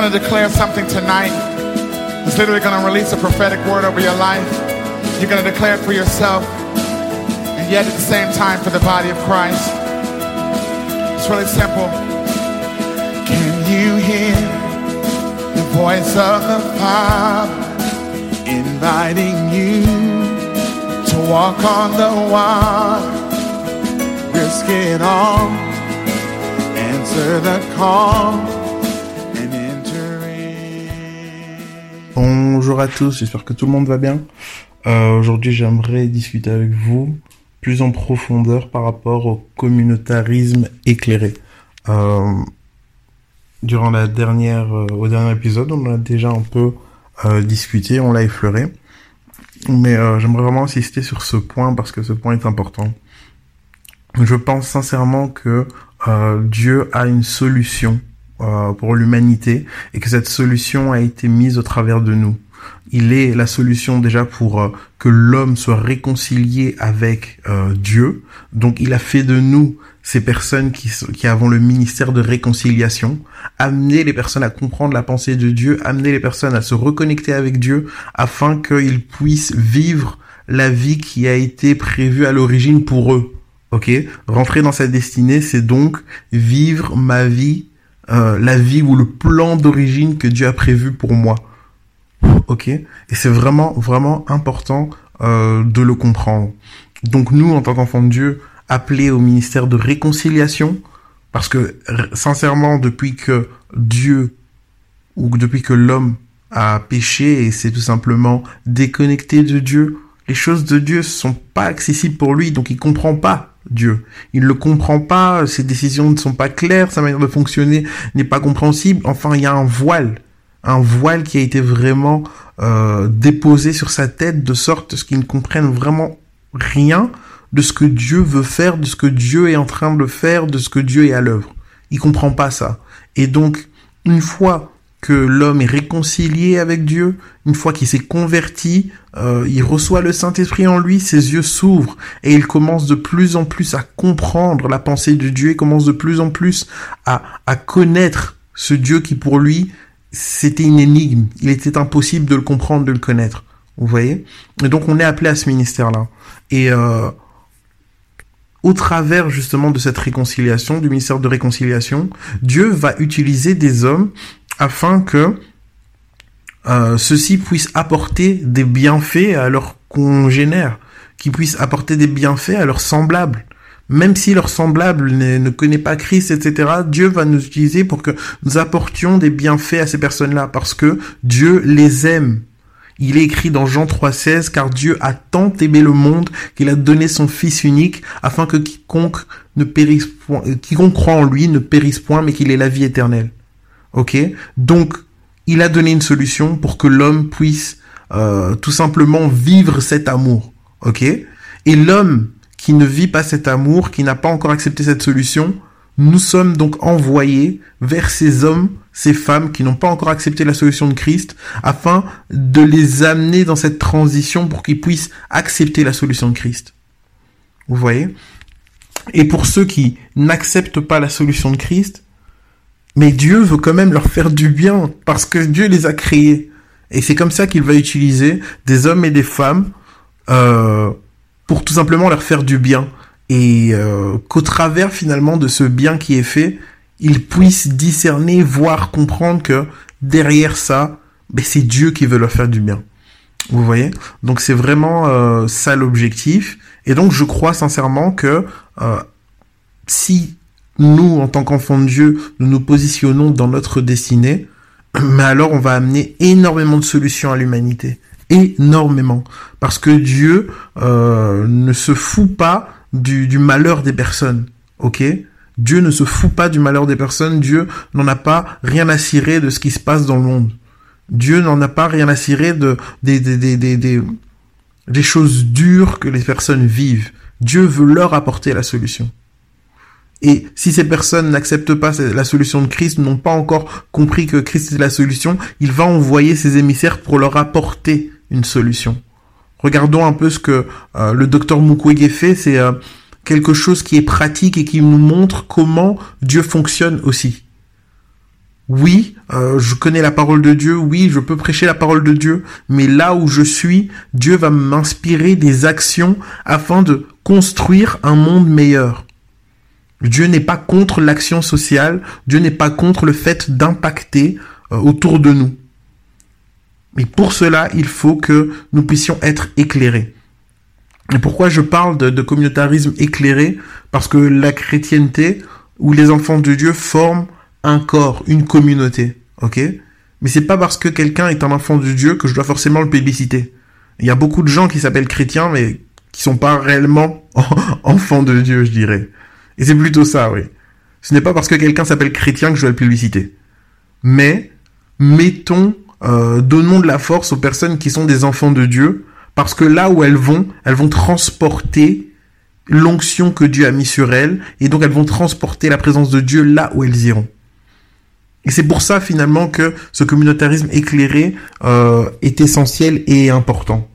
going to declare something tonight. It's literally going to release a prophetic word over your life. You're going to declare it for yourself, and yet at the same time for the body of Christ. It's really simple. Can you hear the voice of the Father inviting you to walk on the water? Risk it all. Answer the call Bonjour à tous, j'espère que tout le monde va bien. Euh, Aujourd'hui, j'aimerais discuter avec vous plus en profondeur par rapport au communautarisme éclairé. Euh, durant la dernière, euh, au dernier épisode, on en a déjà un peu discuté, on l'a effleuré. Mais j'aimerais vraiment insister sur ce point parce que ce point est important. Je pense sincèrement que Dieu a une solution pour l'humanité et que cette solution a été mise au travers de nous. Il est la solution déjà pour euh, que l'homme soit réconcilié avec euh, Dieu. Donc il a fait de nous ces personnes qui, qui avons le ministère de réconciliation, amener les personnes à comprendre la pensée de Dieu, amener les personnes à se reconnecter avec Dieu afin qu'ils puissent vivre la vie qui a été prévue à l'origine pour eux. Ok, rentrer dans sa destinée, c'est donc vivre ma vie, euh, la vie ou le plan d'origine que Dieu a prévu pour moi. Ok, et c'est vraiment vraiment important euh, de le comprendre. Donc nous, en tant qu'enfants de Dieu, appelés au ministère de réconciliation, parce que sincèrement, depuis que Dieu ou depuis que l'homme a péché et s'est tout simplement déconnecté de Dieu, les choses de Dieu sont pas accessibles pour lui, donc il comprend pas Dieu. Il ne le comprend pas, ses décisions ne sont pas claires, sa manière de fonctionner n'est pas compréhensible. Enfin, il y a un voile, un voile qui a été vraiment euh, déposé sur sa tête de sorte à ce qu'il ne comprenne vraiment rien de ce que Dieu veut faire, de ce que Dieu est en train de faire, de ce que Dieu est à l'œuvre. Il comprend pas ça. Et donc, une fois que l'homme est réconcilié avec Dieu, une fois qu'il s'est converti, euh, il reçoit le Saint-Esprit en lui, ses yeux s'ouvrent et il commence de plus en plus à comprendre la pensée de Dieu, il commence de plus en plus à, à connaître ce Dieu qui pour lui, c'était une énigme. Il était impossible de le comprendre, de le connaître. Vous voyez? Et donc on est appelé à ce ministère-là. Et euh, au travers justement de cette réconciliation, du ministère de réconciliation, Dieu va utiliser des hommes afin que euh, ceux-ci puissent apporter des bienfaits à leurs congénères, qui puissent apporter des bienfaits à leurs semblables. Même si leur semblable ne, connaît pas Christ, etc., Dieu va nous utiliser pour que nous apportions des bienfaits à ces personnes-là, parce que Dieu les aime. Il est écrit dans Jean 3,16, car Dieu a tant aimé le monde qu'il a donné son Fils unique, afin que quiconque ne périsse point, euh, quiconque croit en lui ne périsse point, mais qu'il ait la vie éternelle. Ok? Donc, il a donné une solution pour que l'homme puisse euh, tout simplement vivre cet amour. Ok? Et l'homme qui ne vit pas cet amour, qui n'a pas encore accepté cette solution, nous sommes donc envoyés vers ces hommes, ces femmes qui n'ont pas encore accepté la solution de Christ, afin de les amener dans cette transition pour qu'ils puissent accepter la solution de Christ. Vous voyez? Et pour ceux qui n'acceptent pas la solution de Christ, mais Dieu veut quand même leur faire du bien parce que Dieu les a créés. Et c'est comme ça qu'il va utiliser des hommes et des femmes euh, pour tout simplement leur faire du bien. Et euh, qu'au travers finalement de ce bien qui est fait, ils puissent discerner, voir, comprendre que derrière ça, ben, c'est Dieu qui veut leur faire du bien. Vous voyez? Donc c'est vraiment euh, ça l'objectif. Et donc je crois sincèrement que euh, si nous, en tant qu'enfants de Dieu, nous nous positionnons dans notre destinée, mais alors on va amener énormément de solutions à l'humanité. Énormément. Parce que Dieu euh, ne se fout pas du, du malheur des personnes. Ok? Dieu ne se fout pas du malheur des personnes. Dieu n'en a pas rien à cirer de ce qui se passe dans le monde. Dieu n'en a pas rien à cirer de, des, des, des, des, choses dures que les personnes vivent. Dieu veut leur apporter la solution. Et si ces personnes n'acceptent pas la solution de Christ, n'ont pas encore compris que Christ est la solution, il va envoyer ses émissaires pour leur apporter une solution. Regardons un peu ce que euh, le docteur Mukwege fait, c'est euh, quelque chose qui est pratique et qui nous montre comment Dieu fonctionne aussi. oui, euh, je connais la parole de Dieu, oui, je peux prêcher la parole de Dieu, mais là où je suis, Dieu va m'inspirer des actions afin de construire un monde meilleur. Dieu n'est pas contre l'action sociale, Dieu n'est pas contre le fait d'impacter autour de nous. Mais pour cela, il faut que nous puissions être éclairés. Et pourquoi je parle de, communautarisme éclairé? Parce que la chrétienté, où les enfants de Dieu forment un corps, une communauté, ok? Mais c'est pas parce que quelqu'un est un enfant de Dieu que je dois forcément le publiciter. Il y a beaucoup de gens qui s'appellent chrétiens, mais qui sont pas réellement enfants de Dieu, je dirais. Et c'est plutôt ça, oui. Ce n'est pas parce que quelqu'un s'appelle chrétien que je dois le publiciter. Mais mettons, euh, donnons de la force aux personnes qui sont des enfants de Dieu, parce que là où elles vont, elles vont transporter l'onction que Dieu a mis sur elles, et donc elles vont transporter la présence de Dieu là où elles iront. Et c'est pour ça finalement que ce communautarisme éclairé euh, est essentiel et important.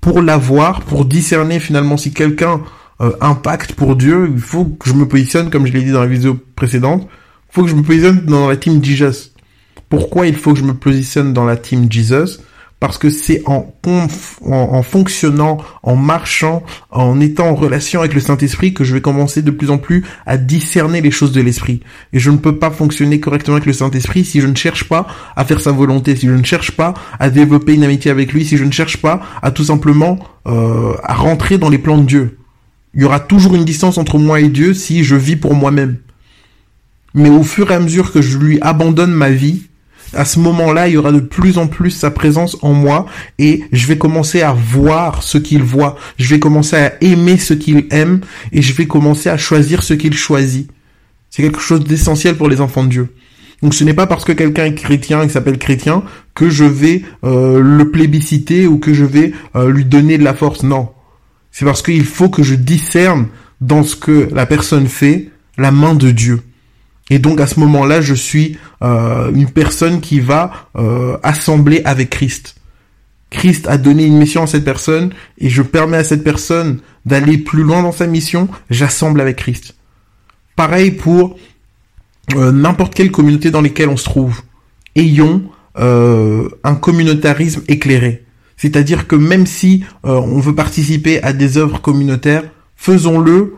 Pour l'avoir, pour discerner finalement si quelqu'un euh, impacte pour Dieu, il faut que je me positionne, comme je l'ai dit dans la vidéo précédente, il faut que je me positionne dans la team Jesus. Pourquoi il faut que je me positionne dans la team Jesus parce que c'est en, en, fonctionnant, en marchant, en étant en relation avec le Saint-Esprit que je vais commencer de plus en plus à discerner les choses de l'Esprit. Et je ne peux pas fonctionner correctement avec le Saint-Esprit si je ne cherche pas à faire sa volonté, si je ne cherche pas à développer une amitié avec lui, si je ne cherche pas à tout simplement euh, à rentrer dans les plans de Dieu. Il y aura toujours une distance entre moi et Dieu si je vis pour moi-même. Mais au fur et à mesure que je lui abandonne ma vie, à ce moment-là, il y aura de plus en plus sa présence en moi et je vais commencer à voir ce qu'il voit. Je vais commencer à aimer ce qu'il aime et je vais commencer à choisir ce qu'il choisit. C'est quelque chose d'essentiel pour les enfants de Dieu. Donc ce n'est pas parce que quelqu'un est chrétien, qui s'appelle chrétien, que je vais euh, le plébisciter ou que je vais euh, lui donner de la force. Non. C'est parce qu'il faut que je discerne dans ce que la personne fait la main de Dieu. Et donc à ce moment-là, je suis euh, une personne qui va euh, assembler avec Christ. Christ a donné une mission à cette personne et je permets à cette personne d'aller plus loin dans sa mission, j'assemble avec Christ. Pareil pour euh, n'importe quelle communauté dans laquelle on se trouve. Ayons un communautarisme éclairé. C'est-à-dire que même si on veut participer à des œuvres communautaires, faisons-le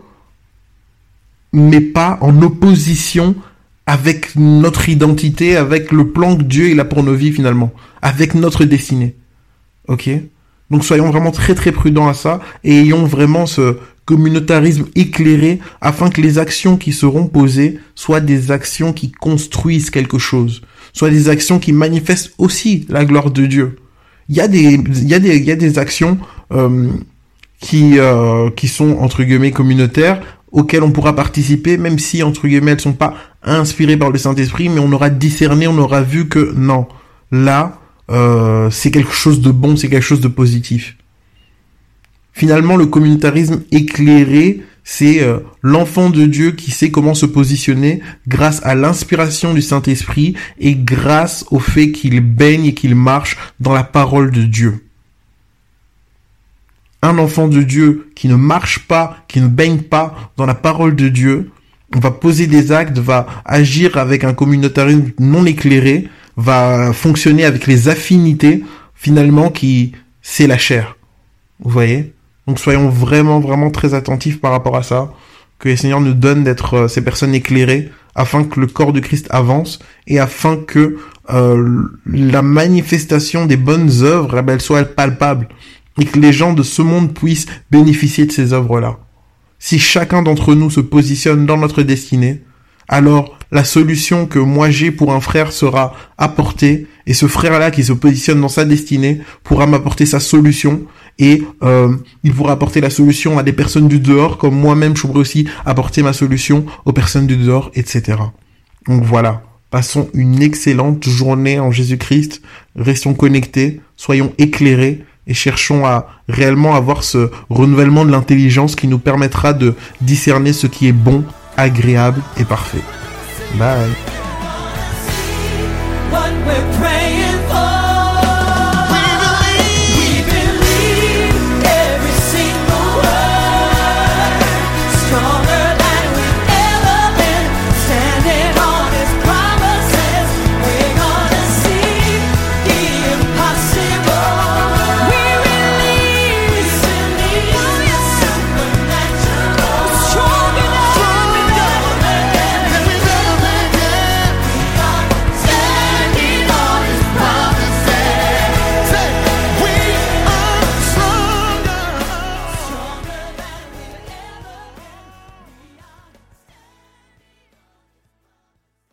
mais pas en opposition avec notre identité, avec le plan que Dieu a pour nos vies finalement, avec notre destinée. Ok? Donc soyons vraiment très très prudents à ça et ayons vraiment ce communautarisme éclairé afin que les actions qui seront posées soient des actions qui construisent quelque chose, soient des actions qui manifestent aussi la gloire de Dieu. Il y a des, il y a des, il y a des actions euh, qui, euh, qui sont entre guillemets communautaires auxquelles on pourra participer, même si, entre guillemets, elles sont pas inspirées par le Saint-Esprit, mais on aura discerné, on aura vu que non, là, euh, c'est quelque chose de bon, c'est quelque chose de positif. Finalement, le communautarisme éclairé, c'est euh, l'enfant de Dieu qui sait comment se positionner grâce à l'inspiration du Saint-Esprit et grâce au fait qu'il baigne et qu'il marche dans la parole de Dieu un enfant de Dieu qui ne marche pas, qui ne baigne pas dans la parole de Dieu, va poser des actes, va agir avec un communautarisme non éclairé, va fonctionner avec les affinités, finalement, qui, c'est la chair. Vous voyez? Donc soyons vraiment, vraiment très attentifs par rapport à ça. Que les Seigneurs nous donnent d'être euh, ces personnes éclairées afin que le corps de Christ avance et afin que euh, la manifestation des bonnes œuvres, elle soit palpable et que les gens de ce monde puissent bénéficier de ces œuvres-là. Si chacun d'entre nous se positionne dans notre destinée, alors la solution que moi j'ai pour un frère sera apportée et ce frère-là qui se positionne dans sa destinée pourra m'apporter sa solution et euh, il pourra apporter la solution à des personnes du dehors comme moi-même je pourrais aussi apporter ma solution aux personnes du dehors, etc. Donc voilà, passons une excellente journée en Jésus-Christ, restons connectés, soyons éclairés et cherchons à réellement avoir ce renouvellement de l'intelligence qui nous permettra de discerner ce qui est bon, agréable et parfait. Bye.